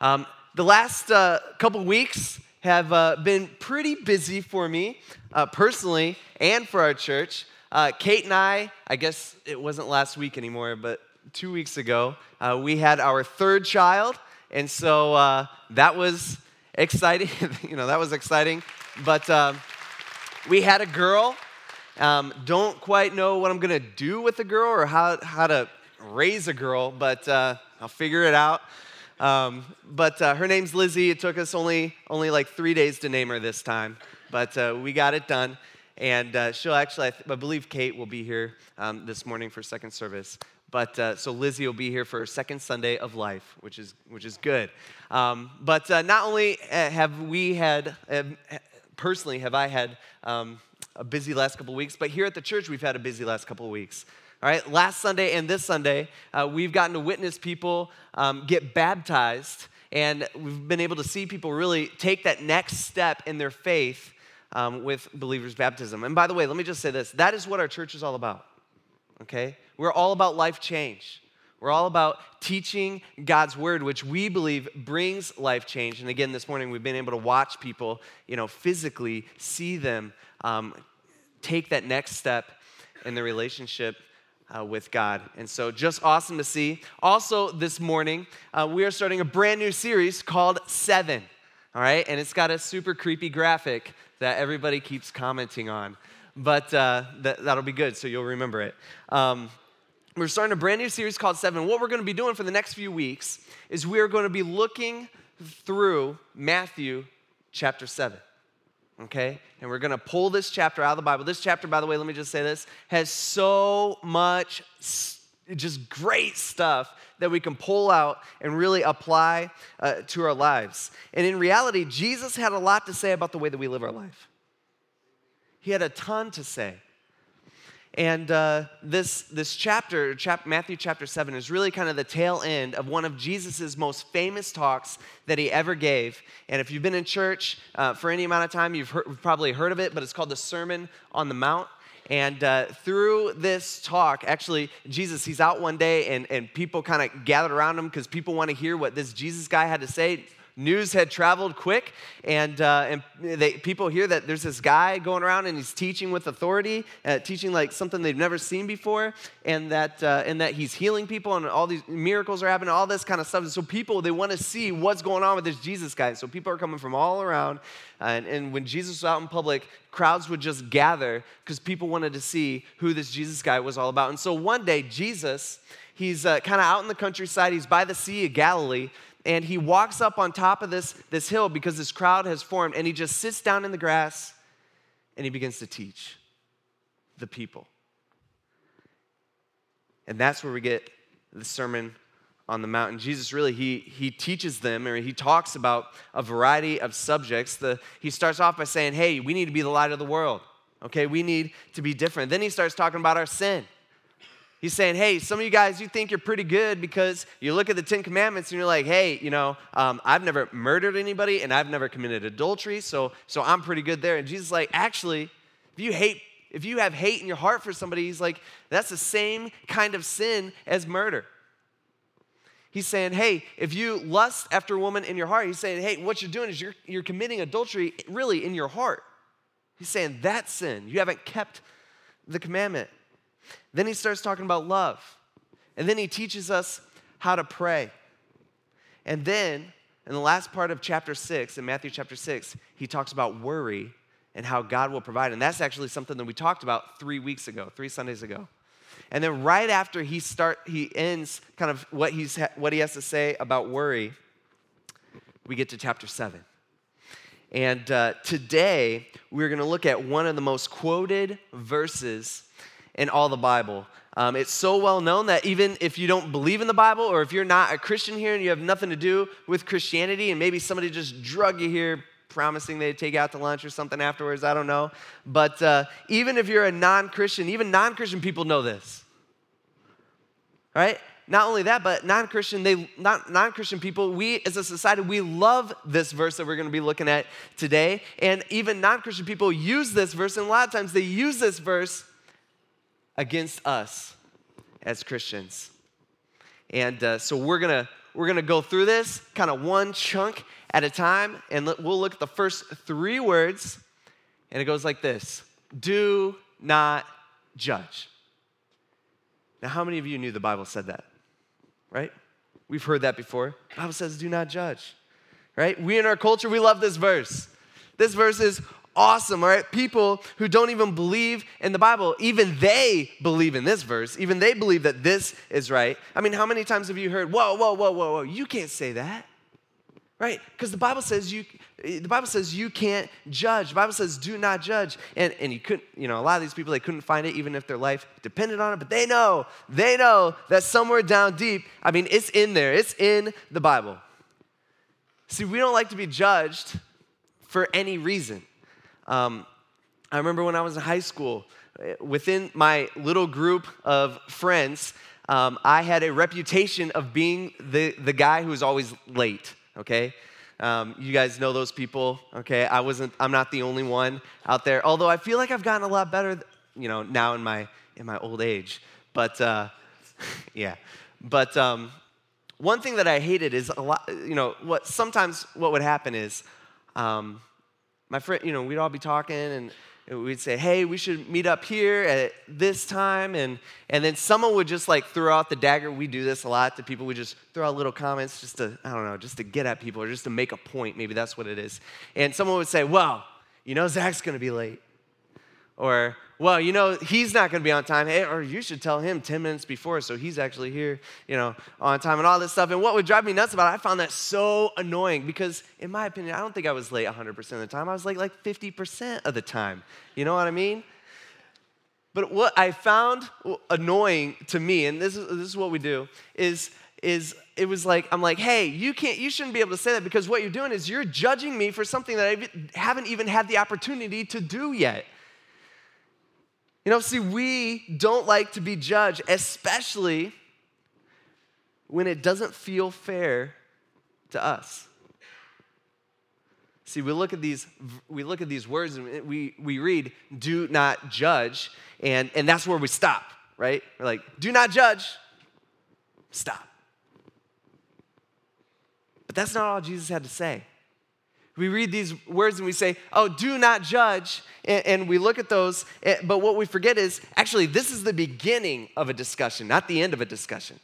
Um, the last uh, couple weeks have uh, been pretty busy for me uh, personally and for our church. Uh, Kate and I, I guess it wasn't last week anymore, but two weeks ago, uh, we had our third child. And so uh, that was exciting. you know, that was exciting. But um, we had a girl. Um, don't quite know what I'm going to do with a girl or how, how to raise a girl, but I'll figure it out. Um, but uh, her name's Lizzie. It took us only, only like three days to name her this time, but uh, we got it done. And uh, she'll actually, I, th- I, believe Kate will be here um, this morning for second service. But uh, so Lizzie will be here for her second Sunday of life, which is, which is good. Um, but uh, not only uh, have we had, personally, have I had um, a busy last couple weeks, but here at the church, we've had a busy last couple weeks. All right, last Sunday and this Sunday, uh, we've gotten to witness people um, get baptized, and we've been able to see people really take that next step in their faith um, with believers' baptism. And by the way, let me just say this that is what our church is all about, okay? We're all about life change. We're all about teaching God's word, which we believe brings life change. And again, this morning we've been able to watch people, you know, physically see them um, take that next step in their relationship uh, with God. And so, just awesome to see. Also, this morning, uh, we are starting a brand new series called Seven. All right, and it's got a super creepy graphic that everybody keeps commenting on, but uh, that, that'll be good, so you'll remember it. Um, we're starting a brand new series called Seven. What we're going to be doing for the next few weeks is we are going to be looking through Matthew chapter 7 okay? And we're gonna pull this chapter out of the Bible. This chapter, by the way, let me just say this, has so much just great stuff that we can pull out and really apply uh, to our lives. And in reality, Jesus had a lot to say about the way that we live our life. He had a ton to say. And uh, this, this chapter, chap- Matthew chapter 7, is really kind of the tail end of one of Jesus' most famous talks that he ever gave. And if you've been in church uh, for any amount of time, you've, probably heard of it, but it's called the Sermon on the Mount. And uh, through this talk, actually, Jesus, he's out one day and, and people kind of gathered around him because people want to hear what this Jesus guy had to say news had traveled quick, and, uh, and they, people hear that there's this guy going around and he's teaching with authority, uh, teaching like something they've never seen before, and that, uh, and that he's healing people, and all these miracles are happening, all this kind of stuff. And so people, they want to see what's going on with this Jesus guy. So people are coming from all around, and, and when Jesus was out in public, crowds would just gather because people wanted to see who this Jesus guy was all about. And so one day, Jesus, he's uh, kind of out in the countryside, he's by the Sea of Galilee, and he walks up on top of this, this hill because this crowd has formed, and he just sits down in the grass and he begins to teach the people. And that's where we get the Sermon on the Mountain. Jesus really, he, he teaches them, or he talks about a variety of subjects. The, he starts off by saying, hey, we need to be the light of the world. Okay, we need to be different. Then he starts talking about our sin. He's saying, hey, some of you guys, you think you're pretty good because you look at the Ten Commandments and you're like, hey, you know, um, I've never murdered anybody and I've never committed adultery, so, so I'm pretty good there. And Jesus is like, actually, if you hate, if you have hate in your heart for somebody, he's like, that's the same kind of sin as murder. He's saying, hey, if you lust after a woman in your heart, he's saying, hey, what you're doing is you're, you're committing adultery really in your heart. He's saying that's sin. You haven't kept the commandment. Then he starts talking about love. And then he teaches us how to pray. And then, in the last part of chapter 6, in Matthew chapter 6, he talks about worry and how God will provide. And that's actually something that we talked about three weeks ago, three Sundays ago. And then right after he start, he ends kind of what, he's, what he has to say about worry, we get to chapter 7. And uh, today, we're going to look at one of the most quoted verses in all the Bible. Um, it's so well known that even if you don't believe in the Bible, or if you're not a Christian here and you have nothing to do with Christianity, and maybe somebody just drug you here promising they'd take you out to lunch or something afterwards, I don't know. But uh, even if you're a non Christian, even non Christian people know this. Right? Not only that, but non-Christian, they not non-Christian people, we as a society, we love this verse that we're going to be looking at today. And even non-Christian people use this verse, and a lot of times they use this verse against us as Christians. And uh, so we're going to we're gonna go through this kind of one chunk at a time, and we'll look at the first three words, and it goes like this Do not judge. Now, how many of you knew the Bible said that? Right? We've heard that before. The Bible says, do not judge. Right? We in our culture, we love this verse. This verse is awesome, all right? People who don't even believe in the Bible, even they believe in this verse. Even they believe that this is right. I mean, how many times have you heard, whoa, whoa, whoa, whoa, whoa, you can't say that? Right? Because the Bible says you the Bible says you can't judge. The Bible says do not judge. And, and you couldn't, you know, a lot of these people they couldn't find it even if their life depended on it, but they know, they know that somewhere down deep, I mean, it's in there. It's in the Bible. See, we don't like to be judged for any reason. Um, I remember when I was in high school, eh, within my little group of friends, um, I had a reputation of being the, the guy who was always late, okay? Um, you guys know those people, okay? I wasn't, I'm not the only one out there, although I feel like I've gotten a lot better, you know, now in my, in my old age. But, uh, yeah. But um, one thing that I hated is a lot, you know, what sometimes what would happen is, um, my friend, you know, we'd all be talking and we'd say, hey, we should meet up here at this time. And, and then someone would just like throw out the dagger. We do this a lot to people. We just throw out little comments just to, I don't know, just to get at people or just to make a point. Maybe that's what it is. And someone would say, well, you know, Zach's going to be late. Or, well, you know, he's not going to be on time. Hey, or you should tell him 10 minutes before so he's actually here, you know, on time and all this stuff. And what would drive me nuts about it, I found that so annoying because, in my opinion, I don't think I was late 100% of the time. I was late like 50% of the time. You know what I mean? But what I found annoying to me, and this is, this is what we do, is, is it was like, I'm like, hey, you can't, you shouldn't be able to say that because what you're doing is you're judging me for something that I haven't even had the opportunity to do yet. You know, see, we don't like to be judged, especially when it doesn't feel fair to us. See, we look at these, we look at these words and we, we read, do not judge, and, and that's where we stop, right? We're like, do not judge, stop. But that's not all Jesus had to say. We read these words and we say, oh, do not judge. And, we look at those, eh, but what we forget is actually, this is the beginning of a discussion, not the end of a discussion.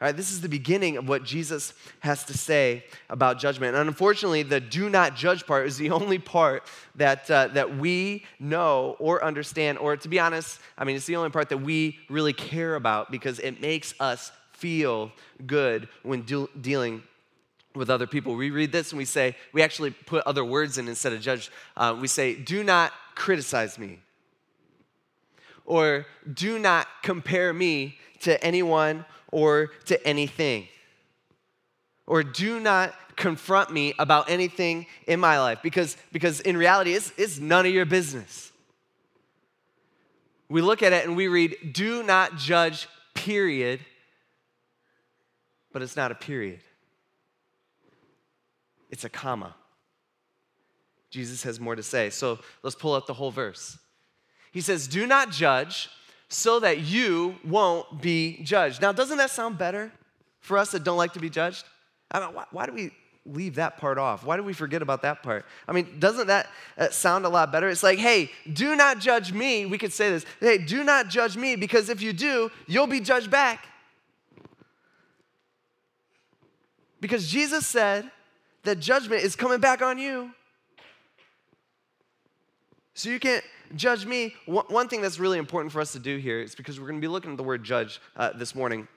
All right, this is the beginning of what Jesus has to say about judgment. And unfortunately, the do not judge part is the only part that, uh, that we know or understand, or to be honest, I mean, it's the only part that we really care about because it makes us feel good when de- dealing with other people. We read this and we say, we actually put other words in instead of judge. Uh, we say, do not criticize me. Or do not compare me to anyone or to anything. Or do not confront me about anything in my life because, because in reality, it's, it's none of your business. We look at it and we read, do not judge, period, but it's not a period it's a comma. Jesus has more to say. So let's pull out the whole verse. He says, Do not judge so that you won't be judged. Now, doesn't that sound better for us that don't like to be judged? I mean, why, why do we leave that part off? Why do we forget about that part? I mean, doesn't that sound a lot better? It's like, hey, do not judge me. We could say this. Hey, do not judge me because if you do, you'll be judged back. Because Jesus said, that judgment is coming back on you. So you can't judge me. One thing that's really important for us to do here is because we're going to be looking at the word judge uh, this morning.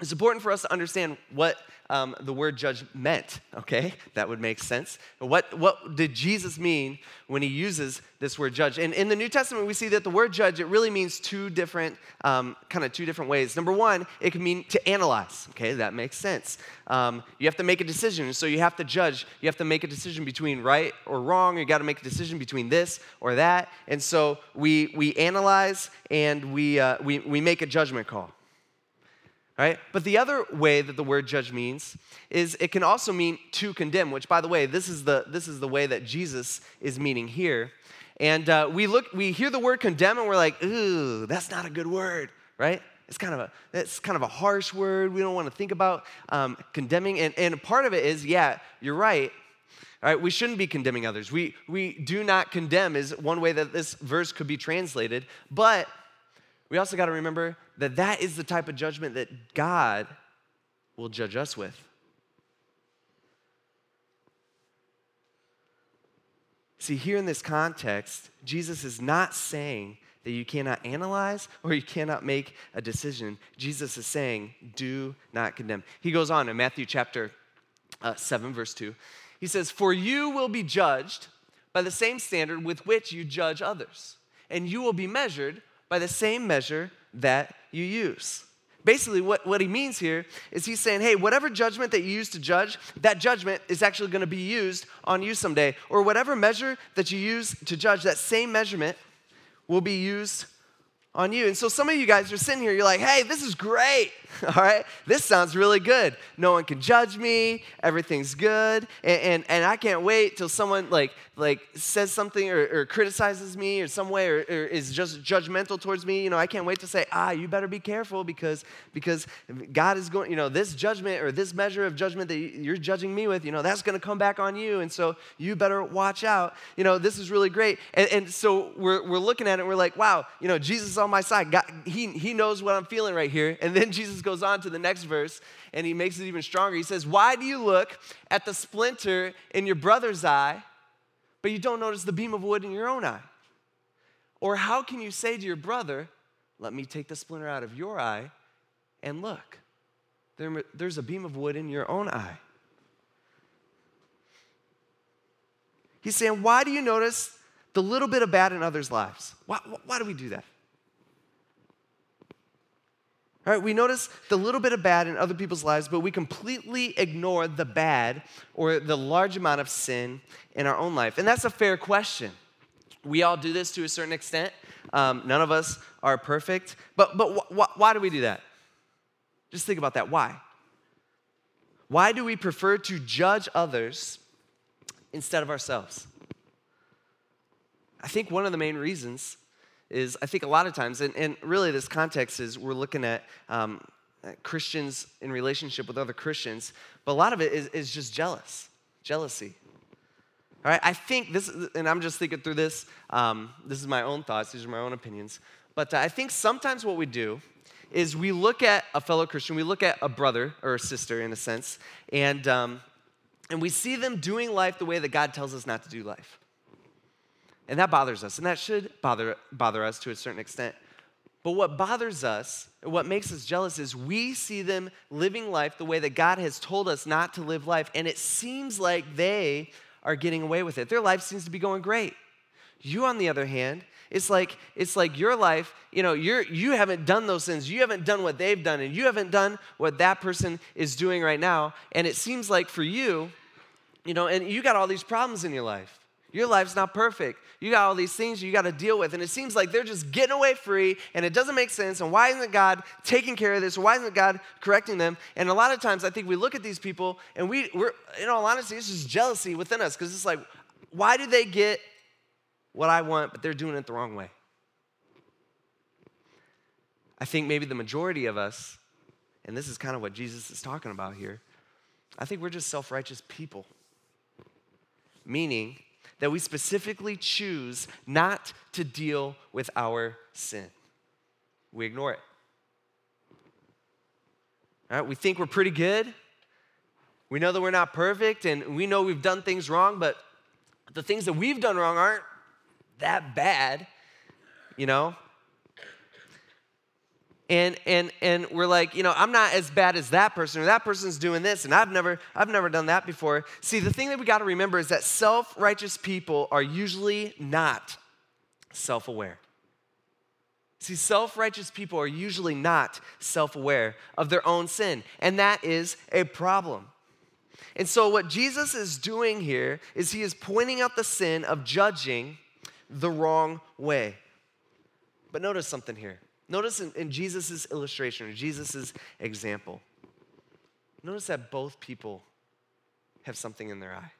It's important for us to understand what um, the word judge meant, okay? That would make sense. What, what did Jesus mean when he uses this word judge? And in the New Testament, we see that the word judge, it really means two different, um, kind of two different ways. Number one, it can mean to analyze, okay? That makes sense. Um, you have to make a decision, so you have to judge. You have to make a decision between right or wrong. You got to make a decision between this or that. And so we, we analyze and we, uh, we, we make a judgment call right? But the other way that the word judge means is it can also mean to condemn, which, by the way, this is the, this is the way that Jesus is meaning here. And uh, we look, we hear the word condemn and we're like, ooh, that's not a good word, right? It's kind of a, it's kind of a harsh word. We don't want to think about um, condemning. And, and part of it is, yeah, you're right. All right, we shouldn't be condemning others. We, we do not condemn, is one way that this verse could be translated. But we also got to remember that that is the type of judgment that God will judge us with. See, here in this context, Jesus is not saying that you cannot analyze or you cannot make a decision. Jesus is saying, do not condemn. He goes on in Matthew chapter uh, 7, verse 2. He says, For you will be judged by the same standard with which you judge others, and you will be measured by the same measure that you use. Basically, what, what he means here is he's saying, hey, whatever judgment that you use to judge, that judgment is actually going to be used on you someday. Or whatever measure that you use to judge, that same measurement will be used on you. And so some of you guys are sitting here, you're like, hey, this is great. All right, this sounds really good. No one can judge me. Everything's good, and and, and I can't wait till someone like like says something or, or criticizes me or some way or, or, is just judgmental towards me. You know, I can't wait to say, ah, you better be careful because because God is going. You know, this judgment or this measure of judgment that you're judging me with, you know, that's going to come back on you, and so you better watch out. You know, this is really great, and, and so we're we're looking at it. We're like, wow, you know, Jesus is on my side. God, he he knows what I'm feeling right here, and then Jesus goes on to the next verse and he makes it even stronger. He says, Why do you look at the splinter in your brother's eye, but you don't notice the beam of wood in your own eye? Or how can you say to your brother, Let me take the splinter out of your eye and look? There, there's a beam of wood in your own eye. He's saying, Why do you notice the little bit of bad in others' lives? Why, why do we do that? All right, we notice the little bit of bad in other people's lives, but we completely ignore the bad or the large amount of sin in our own life. And that's a fair question. We all do this to a certain extent. Um, none of us are perfect. But, but wh- wh- why do we do that? Just think about that. Why? Why do we prefer to judge others instead of ourselves? I think one of the main reasons is I think a lot of times, and, and really this context is we're looking at um, Christians in relationship with other Christians, but a lot of it is, is just jealous, jealousy. All right, I think this, and I'm just thinking through this. Um, this is my own thoughts; these are my own opinions. But uh, I think sometimes what we do is we look at a fellow Christian, we look at a brother or a sister in a sense, and um, and we see them doing life the way that God tells us not to do life. And that bothers us, and that should bother, bother us to a certain extent. But what bothers us, what makes us jealous, is we see them living life the way that God has told us not to live life, and it seems like they are getting away with it. Their life seems to be going great. You, on the other hand, it's like it's like your life, you know, you're you haven't done those sins. You haven't done what they've done, and you haven't done what that person is doing right now. And it seems like for you, you know, and you got all these problems in your life. Your life's not perfect. You got all these things you got to deal with, and it seems like they're just getting away free, and it doesn't make sense. And why isn't God taking care of this? Why isn't God correcting them? And a lot of times, I think we look at these people, and we, we're, in all honesty, it's just jealousy within us because it's like, why do they get what I want, but they're doing it the wrong way? I think maybe the majority of us, and this is kind of what Jesus is talking about here, I think we're just self righteous people. Meaning, that we specifically choose not to deal with our sin. We ignore it. All right, we think we're pretty good. We know that we're not perfect and we know we've done things wrong, but the things that we've done wrong aren't that bad, you know? And and and we're like you know i'm not as bad as that person or that person's doing this and i've never i've never done that before. See the thing that we got to remember is that self-righteous people are usually not self-aware. See self-righteous people are usually not self-aware of their own sin and that is a problem. And so what jesus is doing here is he is pointing out the sin of judging the wrong way. But notice something here Notice in, in Jesus' illustration or Jesus' example, notice that both people have something in their eye.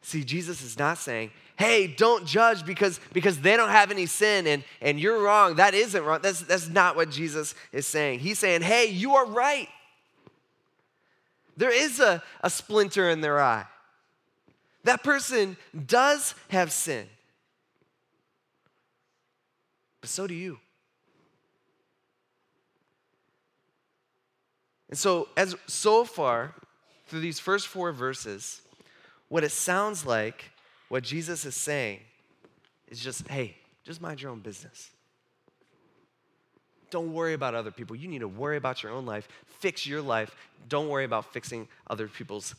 See, Jesus is not saying, hey, don't judge because, because they don't have any sin and, and you're wrong. That isn't wrong. That's, that's not what Jesus is saying. He's saying, hey, you are right. There is a, a splinter in their eye. That person does have sin. But so do you. And so, as so far through these first four verses, what it sounds like, what Jesus is saying, is just, hey, just mind your own business. Don't worry about other people. You need to worry about your own life. Fix your life. Don't worry about fixing other people's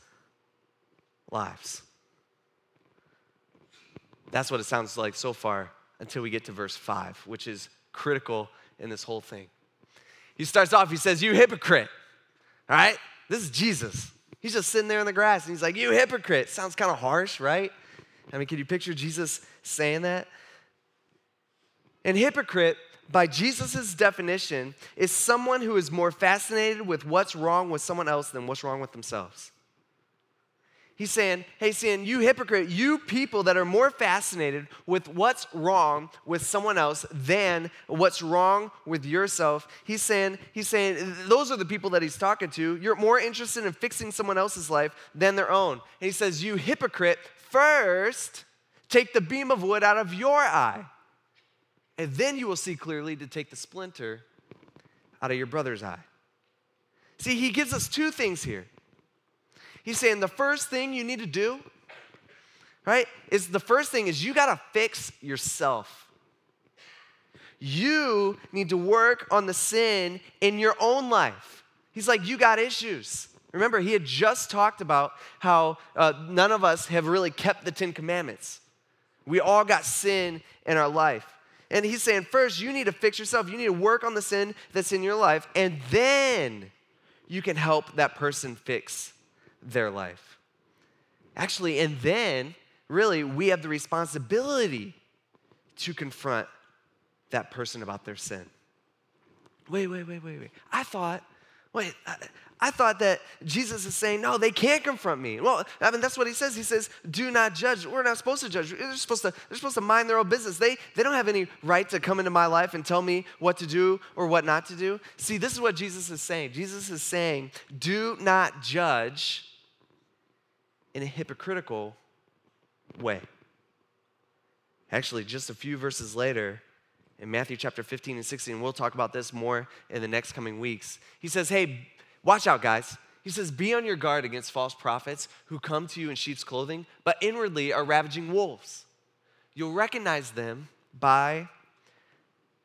lives. That's what it sounds like so far until we get to verse 5, which is critical in this whole thing. He starts off, he says, You hypocrite. All right? This is Jesus. He's just sitting there in the grass and he's like, You hypocrite. Sounds kind of harsh, right? I mean, can you picture Jesus saying that? And hypocrite, by Jesus' definition, is someone who is more fascinated with what's wrong with someone else than what's wrong with themselves. He's saying, hey, saying, you hypocrite, you people that are more fascinated with what's wrong with someone else than what's wrong with yourself. He's saying, he's saying, those are the people that he's talking to. You're more interested in fixing someone else's life than their own. And he says, you hypocrite, first take the beam of wood out of your eye, and then you will see clearly to take the splinter out of your brother's eye. See, he gives us two things here. He's saying the first thing you need to do, right, is the first thing is you got to fix yourself. You need to work on the sin in your own life. He's like, you got issues. Remember, he had just talked about how uh, none of us have really kept the Ten Commandments. We all got sin in our life. And he's saying, first, you need to fix yourself. You need to work on the sin that's in your life, and then you can help that person fix their life. Actually, and then really we have the responsibility to confront that person about their sin. Wait, wait, wait, wait, wait. I thought, wait, I, I, thought that Jesus is saying, no, they can't confront me. Well, I mean, that's what he says. He says, do not judge. We're not supposed to judge. They're supposed to, they're supposed to mind their own business. They, they don't have any right to come into my life and tell me what to do or what not to do. See, this is what Jesus is saying. Jesus is saying, do not judge in a hypocritical way. Actually, just a few verses later, in Matthew chapter 15 and 16, we'll talk about this more in the next coming weeks. He says, Hey, watch out, guys. He says, Be on your guard against false prophets who come to you in sheep's clothing, but inwardly are ravaging wolves. You'll recognize them by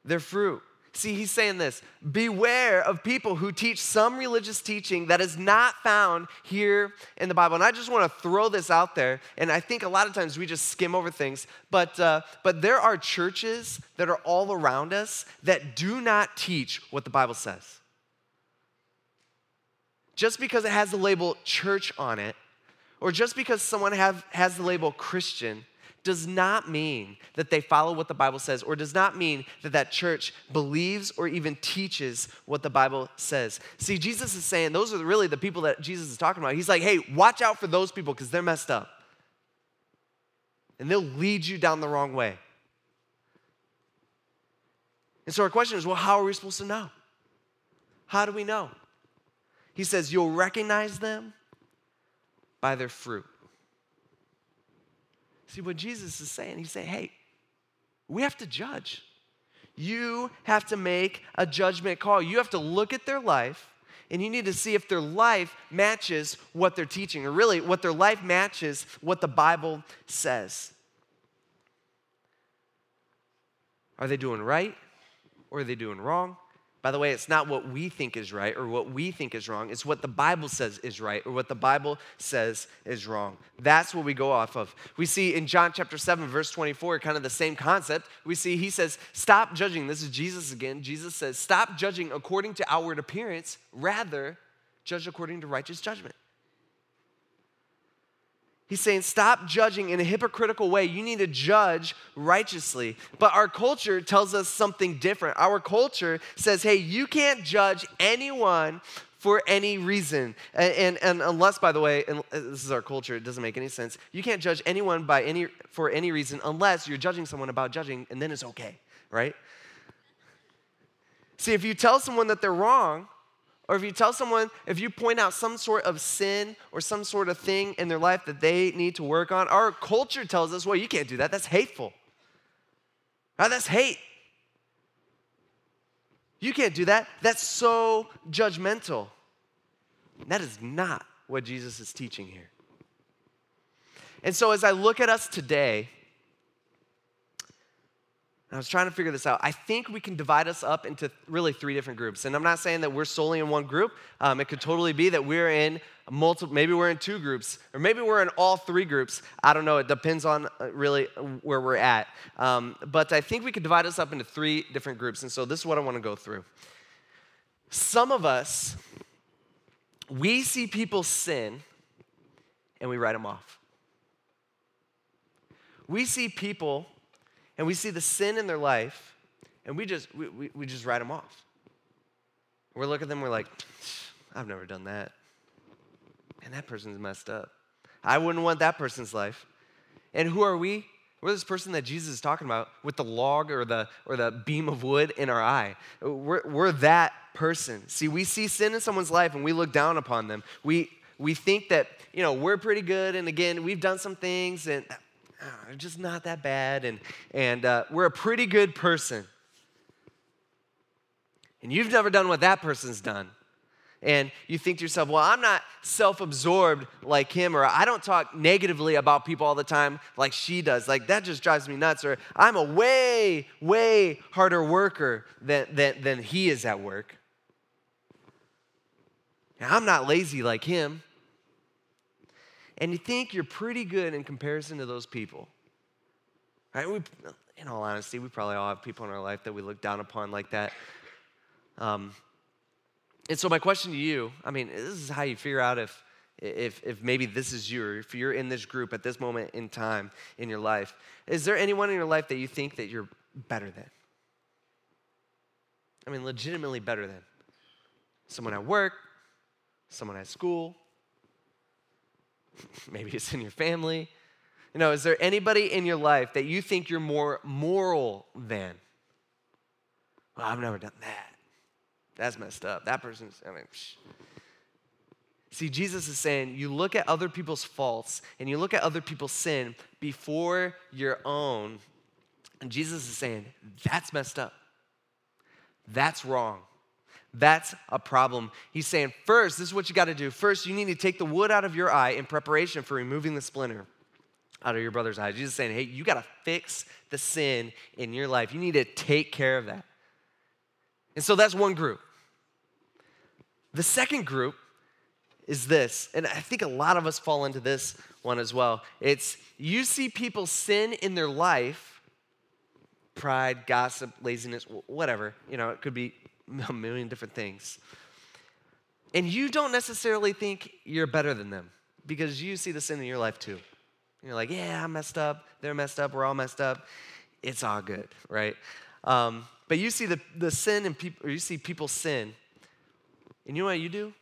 their fruit. See, he's saying this beware of people who teach some religious teaching that is not found here in the Bible. And I just want to throw this out there. And I think a lot of times we just skim over things, but, uh, but there are churches that are all around us that do not teach what the Bible says. Just because it has the label church on it, or just because someone have, has the label Christian, does not mean that they follow what the Bible says, or does not mean that that church believes or even teaches what the Bible says. See, Jesus is saying those are really the people that Jesus is talking about. He's like, hey, watch out for those people because they're messed up. And they'll lead you down the wrong way. And so our question is well, how are we supposed to know? How do we know? He says, you'll recognize them by their fruit. See what Jesus is saying? He's saying, hey, we have to judge. You have to make a judgment call. You have to look at their life and you need to see if their life matches what they're teaching, or really what their life matches what the Bible says. Are they doing right or are they doing wrong? By the way, it's not what we think is right or what we think is wrong. It's what the Bible says is right or what the Bible says is wrong. That's what we go off of. We see in John chapter 7, verse 24, kind of the same concept. We see he says, Stop judging. This is Jesus again. Jesus says, Stop judging according to outward appearance, rather, judge according to righteous judgment. He's saying, stop judging in a hypocritical way. You need to judge righteously. But our culture tells us something different. Our culture says, hey, you can't judge anyone for any reason. And, and, and, unless, by the way, and uh, this is our culture, it doesn't make any sense. You can't judge anyone by any, for any reason unless you're judging someone about judging, and then it's okay, right? See, if you tell someone that they're wrong, or if you tell someone, if you point out some sort of sin or some sort of thing in their life that they need to work on, our culture tells us, well, you can't do that. That's hateful. Right? That's hate. You can't do that. That's so judgmental. That is not what Jesus is teaching here. And so, as I look at us today, I was trying to figure this out. I think we can divide us up into really three different groups. And I'm not saying that we're solely in one group. Um, it could totally be that we're in multiple, maybe we're in two groups, or maybe we're in all three groups. I don't know. It depends on uh, really where we're at. Um, but I think we could divide us up into three different groups. And so this is what I want to go through. Some of us, we see people sin and we write them off. We see people and we see the sin in their life, and we just, we, we, we just write them off. We look at them, we're like, I've never done that. And that person's messed up. I wouldn't want that person's life. And who are we? We're this person that Jesus is talking about with the log or the, or the beam of wood in our eye. We're, we're that person. See, we see sin in someone's life and we look down upon them. We, we think that, you know, we're pretty good and again, we've done some things and oh, just not that bad, and, and uh, we're a pretty good person. And you've never done what that person's done. And you think to yourself, well, I'm not self absorbed like him, or I don't talk negatively about people all the time like she does. Like, that just drives me nuts. Or I'm a way, way harder worker than, than, than he is at work. And I'm not lazy like him and you think you're pretty good in comparison to those people. Right? We, in all honesty, we probably all have people in our life that we look down upon like that. Um, and so my question to you, I mean, this is how you figure out if, if, if maybe this is you, or if you're in this group at this moment in time in your life. Is there anyone in your life that you think that you're better than? I mean, legitimately better than. Someone at work, someone at school, Maybe it's in your family. You know, is there anybody in your life that you think you're more moral than? Well, I've never done that. That's messed up. That person's, I mean, psh. See, Jesus is saying you look at other people's faults and you look at other people's sin before your own. And Jesus is saying that's messed up. That's wrong. That's a problem. He's saying, first, this is what you got to do. First, you need to take the wood out of your eye in preparation for removing the splinter out of your brother's eye. Jesus is saying, hey, you got to fix the sin in your life. You need to take care of that. And so that's one group. The second group is this, and I think a lot of us fall into this one as well. It's you see people sin in their life, pride, gossip, laziness, whatever. You know, it could be a million different things. And you don't necessarily think you're better than them because you see the sin in your life too. You're like, yeah, I'm messed up. They're messed up. We're all messed up. It's all good, right? Um, but you see the, the sin in people, or you see people sin, and you know what you do?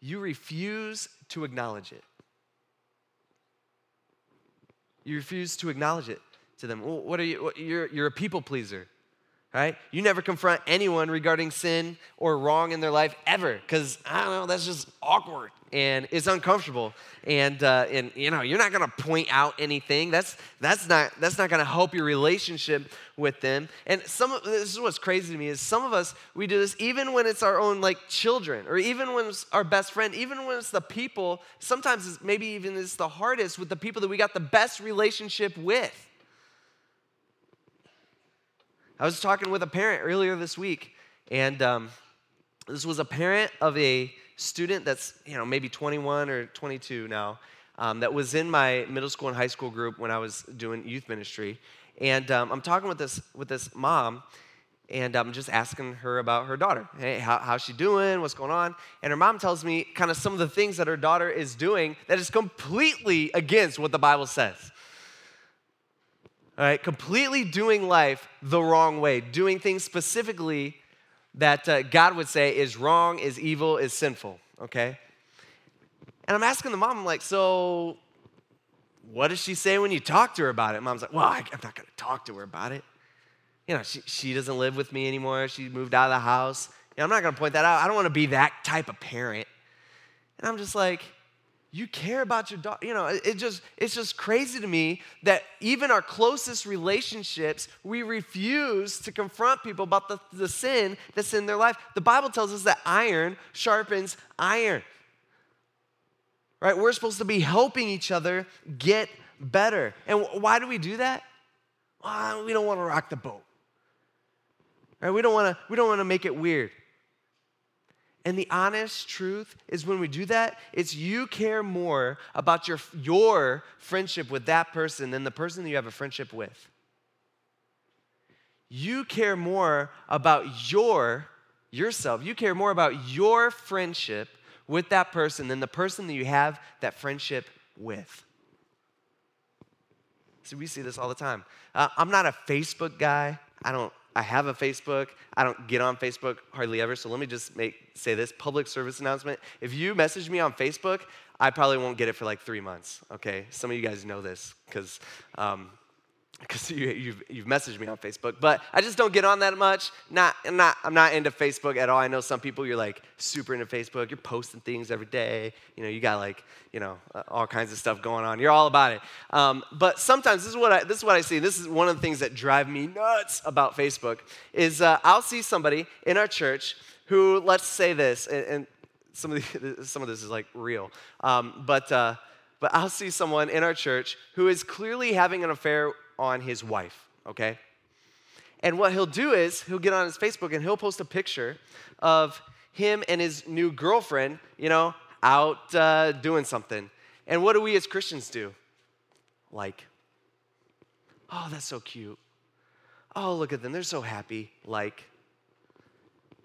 You refuse to acknowledge it. You refuse to acknowledge it to them. What are you? You're, you're a people pleaser right? You never confront anyone regarding sin or wrong in their life ever, because I don't know, that's just awkward and it's uncomfortable. And uh, and you know, you're not gonna point out anything. That's that's not that's not gonna help your relationship with them. And some of this is what's crazy to me is some of us we do this even when it's our own like children, or even when it's our best friend, even when it's the people. Sometimes it's maybe even it's the hardest with the people that we got the best relationship with I was talking with a parent earlier this week, and um, this was a parent of a student that's you know maybe 21 or 22 now um, that was in my middle school and high school group when I was doing youth ministry, and um, I'm talking with this with this mom, and I'm just asking her about her daughter. Hey, how, how's she doing? What's going on? And her mom tells me kind of some of the things that her daughter is doing that is completely against what the Bible says all right, completely doing life the wrong way, doing things specifically that uh, God would say is wrong, is evil, is sinful, okay? And I'm asking the mom, I'm like, so what does she say when you talk to her about it? Mom's like, well, I, am not going to talk to her about it. You know, she, she doesn't live with me anymore. She moved out of the house. You know, I'm not going to point that out. I don't want to be that type of parent. And I'm just like, you care about your daughter. You know, it just it's just crazy to me that even our closest relationships, we refuse to confront people about the, the sin that's in their life. The Bible tells us that iron sharpens iron. Right? We're supposed to be helping each other get better. And why do we do that? Well, we don't want to rock the boat. Right? We don't want to we don't want to make it weird. And the honest truth is when we do that, it's you care more about your, your friendship with that person than the person that you have a friendship with. You care more about your yourself. You care more about your friendship with that person than the person that you have that friendship with. See, we see this all the time. Uh, I'm not a Facebook guy. I don't I have a Facebook. I don't get on Facebook hardly ever. So let me just make say this public service announcement. If you message me on Facebook, I probably won't get it for like three months. Okay, some of you guys know this because um, because you, you've, you've messaged me on Facebook, but I just don't get on that much. Not, I'm, not, I'm not into Facebook at all. I know some people, you're like super into Facebook. You're posting things every day. You know, you got like, you know, all kinds of stuff going on. You're all about it. Um, but sometimes this is, what I, this is what I see. This is one of the things that drive me nuts about Facebook is uh, I'll see somebody in our church who, let's say this, and, and some, of the, some of this is like real, um, but, uh, but I'll see someone in our church who is clearly having an affair on his wife, okay? And what he'll do is he'll get on his Facebook and he'll post a picture of him and his new girlfriend, you know, out uh, doing something. And what do we as Christians do? Like, oh, that's so cute. Oh, look at them. They're so happy. Like,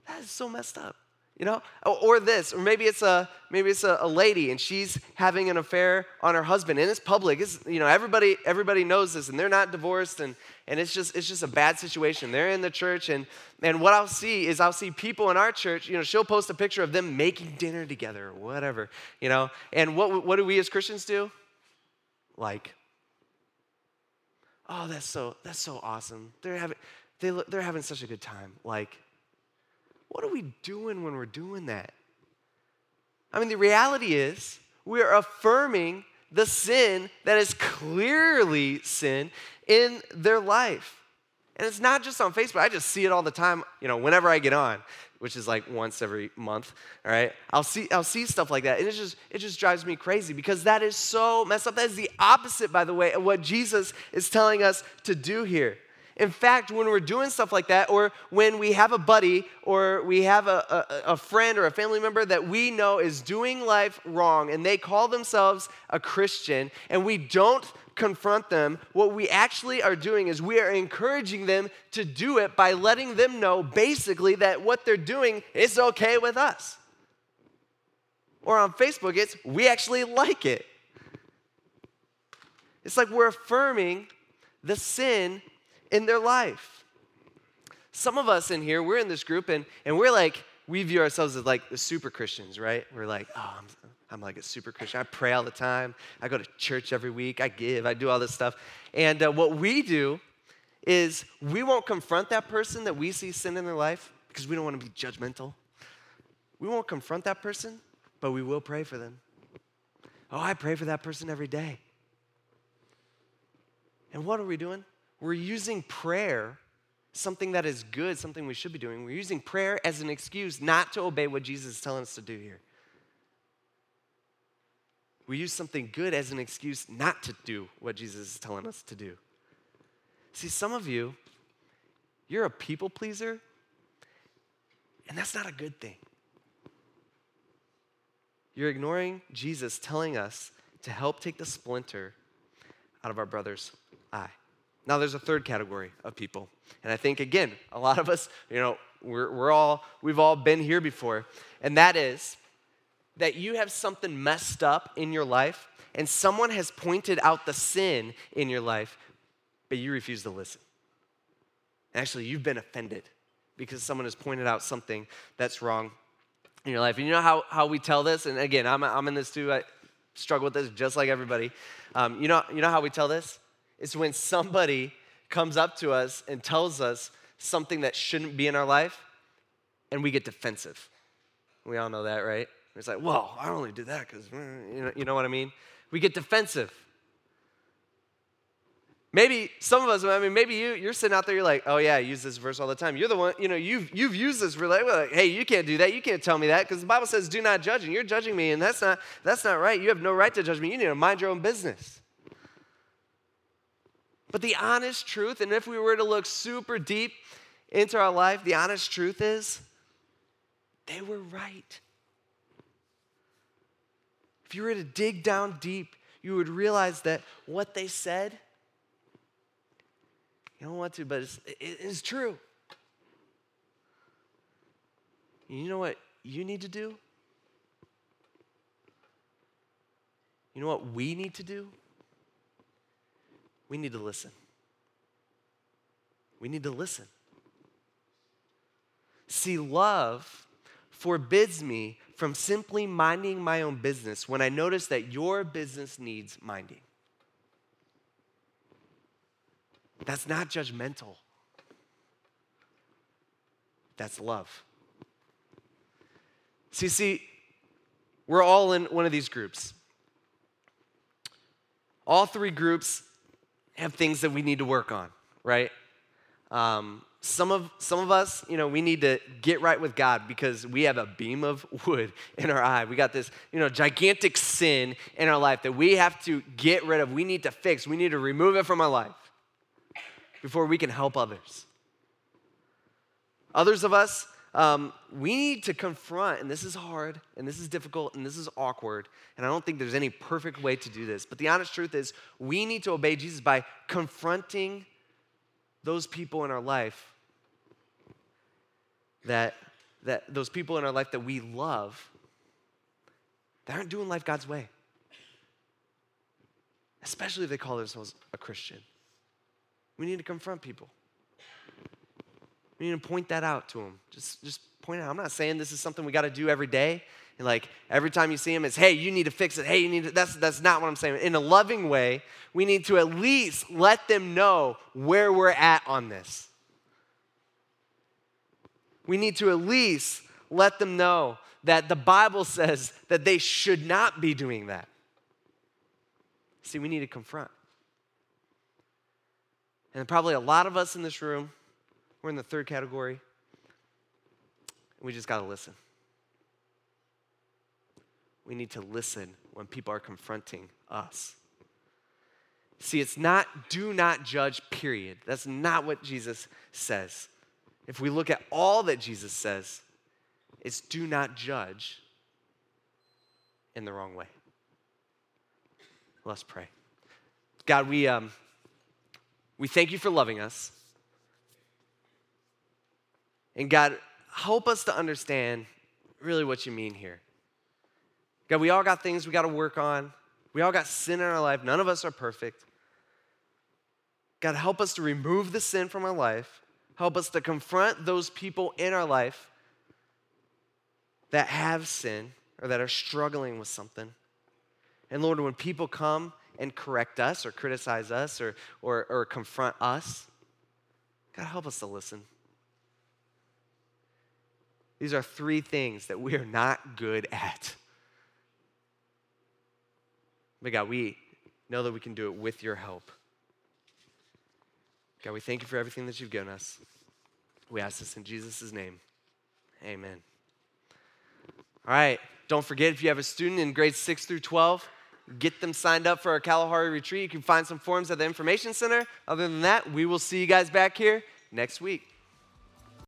that is so messed up you know? Or this or maybe it's a maybe it's a, a, lady and she's having an affair on her husband and it's public. It's you know everybody everybody knows this and they're not divorced and and it's just it's just a bad situation. They're in the church and and what i'll see is i'll see people in our church you know she'll post a picture of them making dinner together or whatever you know? And what what do we as christians do? Like oh that's so that's so awesome. They're having they, they're having such a good time. Like what are we doing when we're doing that? I mean, the reality is we are affirming the sin that is clearly sin in their life. And it's not just on Facebook. I just see it all the time, you know, whenever I get on, which is like once every month, all right? I'll see I'll see stuff like that. And it just it just drives me crazy because that is so messed up. That is the opposite, by the way, of what Jesus is telling us to do here. In fact, when we're doing stuff like that, or when we have a buddy or we have a, a, a, friend or a family member that we know is doing life wrong and they call themselves a Christian and we don't confront them, what we actually are doing is we are encouraging them to do it by letting them know basically that what they're doing is okay with us. Or on Facebook, it's we actually like it. It's like we're affirming the sin in their life. Some of us in here, we're in this group and, and we're like, we view ourselves as like the super Christians, right? We're like, oh, I'm, I'm like a super Christian. I pray all the time. I go to church every week. I give. I do all this stuff. And uh, what we do is we won't confront that person that we see sin in their life because we don't want to be judgmental. We won't confront that person, but we will pray for them. Oh, I pray for that person every day. And what are we doing? We're using prayer, something that is good, something we should be doing. We're using prayer as an excuse not to obey what Jesus is telling us to do here. We use something good as an excuse not to do what Jesus is telling us to do. See, some of you, you're a people pleaser, and that's not a good thing. You're ignoring Jesus telling us to help take the splinter out of our brother's eye. Now, there's a third category of people. And I think, again, a lot of us, you know, we're, we're all, we've all been here before. And that is that you have something messed up in your life and someone has pointed out the sin in your life, but you refuse to listen. Actually, you've been offended. because someone has pointed out something that's wrong in your life. And you know how, how we tell this? And again, I'm, I'm in this too. I struggle with this just like everybody. Um, you, know, you know how we tell this? It's when somebody comes up to us and tells us something that shouldn't be in our life, and we get defensive. We all know that, right? It's like, well, I only did that because, mm, you know, you know what I mean? We get defensive. Maybe some of us, I mean, maybe you, you're sitting out there, you're like, oh yeah, I use this verse all the time. You're the one, you know, you've, you've used this really, like, hey, you can't do that. You can't tell me that because the Bible says do not judge and you're judging me and that's not, that's not right. You have no right to judge me. You need to mind your own business. But the honest truth, and if we were to look super deep into our life, the honest truth is they were right. If you were to dig down deep, you would realize that what they said, you don't want to, but it's, it is true. You know what you need to do? You know what we need to do? We need to listen. We need to listen. See, love forbids me from simply minding my own business when I notice that your business needs minding. That's not judgmental. That's love. See, see, we're all in one of these groups. All three groups have things that we need to work on, right? Um, some of some of us, you know, we need to get right with God because we have a beam of wood in our eye. We got this, you know, gigantic sin in our life that we have to get rid of. We need to fix. We need to remove it from our life before we can help others. Others of us, um, we need to confront, and this is hard, and this is difficult, and this is awkward, and I don't think there's any perfect way to do this. But the honest truth is, we need to obey Jesus by confronting those people in our life that, that those people in our life that we love that aren't doing life God's way. Especially if they call themselves a Christian. We need to confront people. We need to point that out to them. Just, just point out. I'm not saying this is something we got to do every day. And like every time you see them, it's hey, you need to fix it. Hey, you need to. That's that's not what I'm saying. In a loving way, we need to at least let them know where we're at on this. We need to at least let them know that the Bible says that they should not be doing that. See, we need to confront. And probably a lot of us in this room, we're in the third category. We just got to listen. We need to listen when people are confronting us. See, it's not do not judge, period. That's not what Jesus says. If we look at all that Jesus says, it's do not judge in the wrong way. Let's pray. God, we, um, we thank you for loving us. And God, help us to understand really what you mean here. God, we all got things we got to work on. We all got sin in our life. None of us are perfect. God, help us to remove the sin from our life. Help us to confront those people in our life that have sin or that are struggling with something. And Lord, when people come and correct us or criticize us or, or, or confront us, God, help us to listen. These are three things that we are not good at. But God, we know that we can do it with your help. God, we thank you for everything that you've given us. We ask this in Jesus' name. Amen. All right. Don't forget if you have a student in grades 6 through 12, get them signed up for our Kalahari retreat. You can find some forms at the information center. Other than that, we will see you guys back here next week.